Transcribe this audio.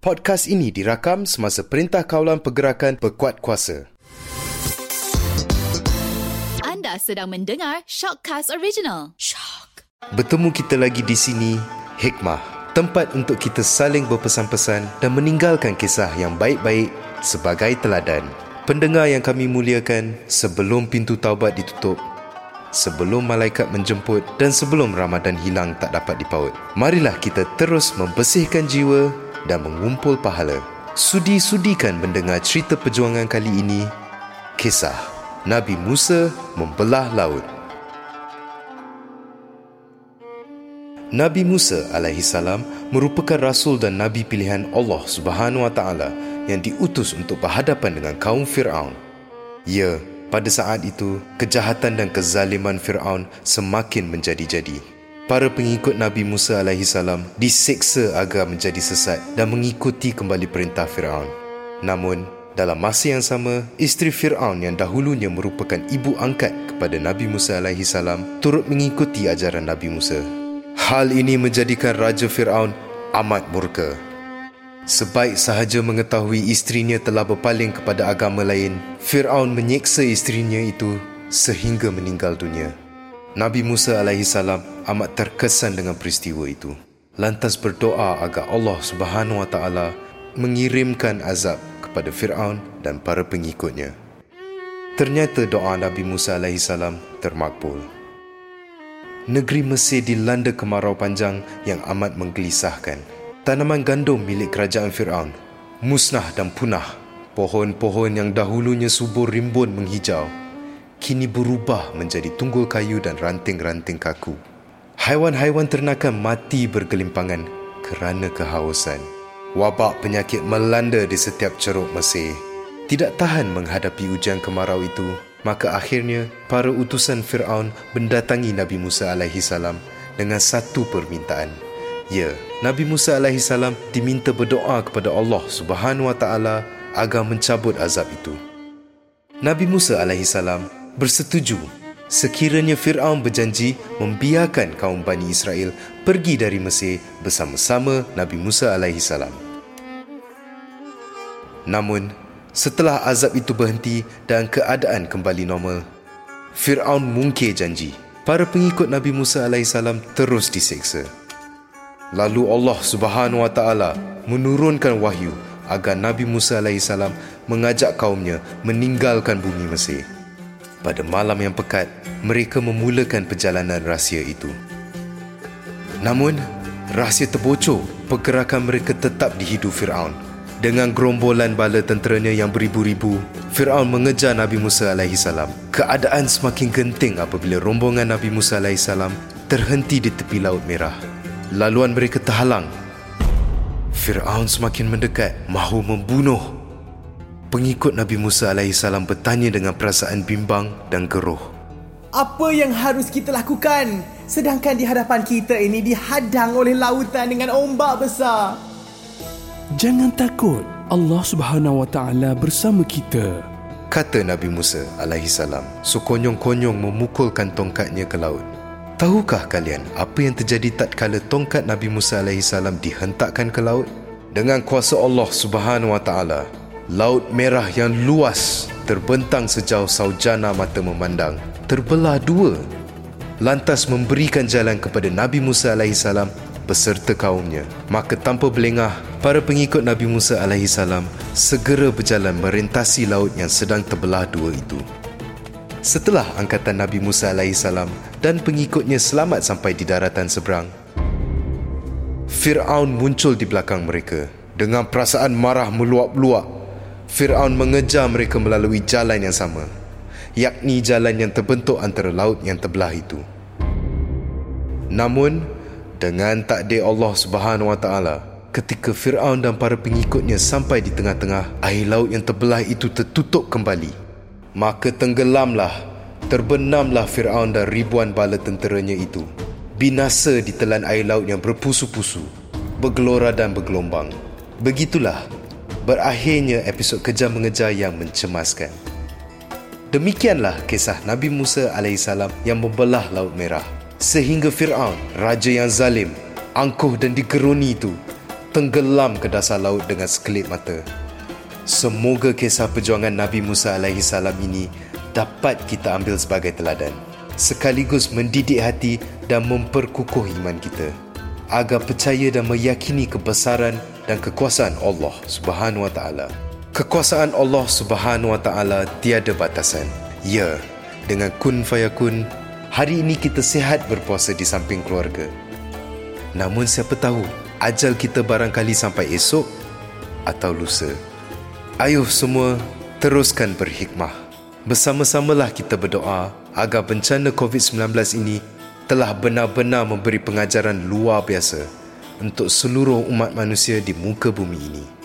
Podcast ini dirakam semasa Perintah Kawalan Pergerakan Pekuat Kuasa. Anda sedang mendengar Shockcast Original. Shock. Bertemu kita lagi di sini, Hikmah. Tempat untuk kita saling berpesan-pesan dan meninggalkan kisah yang baik-baik sebagai teladan. Pendengar yang kami muliakan, sebelum pintu taubat ditutup, sebelum malaikat menjemput dan sebelum Ramadan hilang tak dapat dipaut. Marilah kita terus membersihkan jiwa dan mengumpul pahala. Sudi-sudikan mendengar cerita perjuangan kali ini, kisah Nabi Musa membelah laut. Nabi Musa alaihi salam merupakan rasul dan nabi pilihan Allah Subhanahu wa taala yang diutus untuk berhadapan dengan kaum Firaun. Ya, pada saat itu kejahatan dan kezaliman Firaun semakin menjadi-jadi para pengikut Nabi Musa alaihi salam diseksa agar menjadi sesat dan mengikuti kembali perintah Firaun. Namun, dalam masa yang sama, isteri Firaun yang dahulunya merupakan ibu angkat kepada Nabi Musa alaihi salam turut mengikuti ajaran Nabi Musa. Hal ini menjadikan Raja Firaun amat murka. Sebaik sahaja mengetahui isterinya telah berpaling kepada agama lain, Firaun menyeksa isterinya itu sehingga meninggal dunia. Nabi Musa alaihi salam amat terkesan dengan peristiwa itu. Lantas berdoa agar Allah Subhanahu wa taala mengirimkan azab kepada Firaun dan para pengikutnya. Ternyata doa Nabi Musa salam termakbul. Negeri Mesir dilanda kemarau panjang yang amat menggelisahkan. Tanaman gandum milik kerajaan Firaun musnah dan punah. Pohon-pohon yang dahulunya subur rimbun menghijau kini berubah menjadi tunggul kayu dan ranting-ranting kaku. Haiwan-haiwan ternakan mati bergelimpangan kerana kehausan. Wabak penyakit melanda di setiap ceruk Mesir. Tidak tahan menghadapi ujian kemarau itu, maka akhirnya para utusan Firaun mendatangi Nabi Musa salam dengan satu permintaan. Ya, Nabi Musa salam diminta berdoa kepada Allah Subhanahu wa taala agar mencabut azab itu. Nabi Musa salam bersetuju sekiranya Firaun berjanji membiarkan kaum Bani Israel pergi dari Mesir bersama-sama Nabi Musa salam. Namun, setelah azab itu berhenti dan keadaan kembali normal, Firaun mungkir janji. Para pengikut Nabi Musa salam terus diseksa. Lalu Allah Subhanahu wa taala menurunkan wahyu agar Nabi Musa alaihi salam mengajak kaumnya meninggalkan bumi Mesir. Pada malam yang pekat, mereka memulakan perjalanan rahsia itu. Namun, rahsia terbocor. Pergerakan mereka tetap dihidu Firaun. Dengan gerombolan bala tenteranya yang beribu-ribu, Firaun mengejar Nabi Musa salam. Keadaan semakin genting apabila rombongan Nabi Musa salam terhenti di tepi Laut Merah. Laluan mereka terhalang. Firaun semakin mendekat, mahu membunuh Pengikut Nabi Musa AS bertanya dengan perasaan bimbang dan geruh. Apa yang harus kita lakukan? Sedangkan di hadapan kita ini dihadang oleh lautan dengan ombak besar. Jangan takut. Allah Subhanahu Wa Taala bersama kita. Kata Nabi Musa AS sekonyong-konyong memukulkan tongkatnya ke laut. Tahukah kalian apa yang terjadi tatkala tongkat Nabi Musa AS dihentakkan ke laut? Dengan kuasa Allah Subhanahu Wa Taala, Laut merah yang luas terbentang sejauh saujana mata memandang terbelah dua lantas memberikan jalan kepada Nabi Musa AS beserta kaumnya. Maka tanpa belengah, para pengikut Nabi Musa AS segera berjalan merintasi laut yang sedang terbelah dua itu. Setelah angkatan Nabi Musa AS dan pengikutnya selamat sampai di daratan seberang, Fir'aun muncul di belakang mereka dengan perasaan marah meluap-luap Fir'aun mengejar mereka melalui jalan yang sama yakni jalan yang terbentuk antara laut yang terbelah itu. Namun dengan takdir Allah Subhanahu wa taala ketika Firaun dan para pengikutnya sampai di tengah-tengah air laut yang terbelah itu tertutup kembali. Maka tenggelamlah terbenamlah Firaun dan ribuan bala tenteranya itu binasa di telan air laut yang berpusu-pusu bergelora dan bergelombang. Begitulah berakhirnya episod Kejar Mengejar yang mencemaskan. Demikianlah kisah Nabi Musa AS yang membelah Laut Merah. Sehingga Fir'aun, raja yang zalim, angkuh dan digeruni itu, tenggelam ke dasar laut dengan sekelip mata. Semoga kisah perjuangan Nabi Musa salam ini dapat kita ambil sebagai teladan sekaligus mendidik hati dan memperkukuh iman kita agar percaya dan meyakini kebesaran dan kekuasaan Allah Subhanahu wa taala. Kekuasaan Allah Subhanahu wa taala tiada batasan. Ya, dengan kun fayakun, hari ini kita sihat berpuasa di samping keluarga. Namun siapa tahu, ajal kita barangkali sampai esok atau lusa. Ayuh semua teruskan berhikmah. Bersama-samalah kita berdoa agar bencana COVID-19 ini telah benar-benar memberi pengajaran luar biasa untuk seluruh umat manusia di muka bumi ini.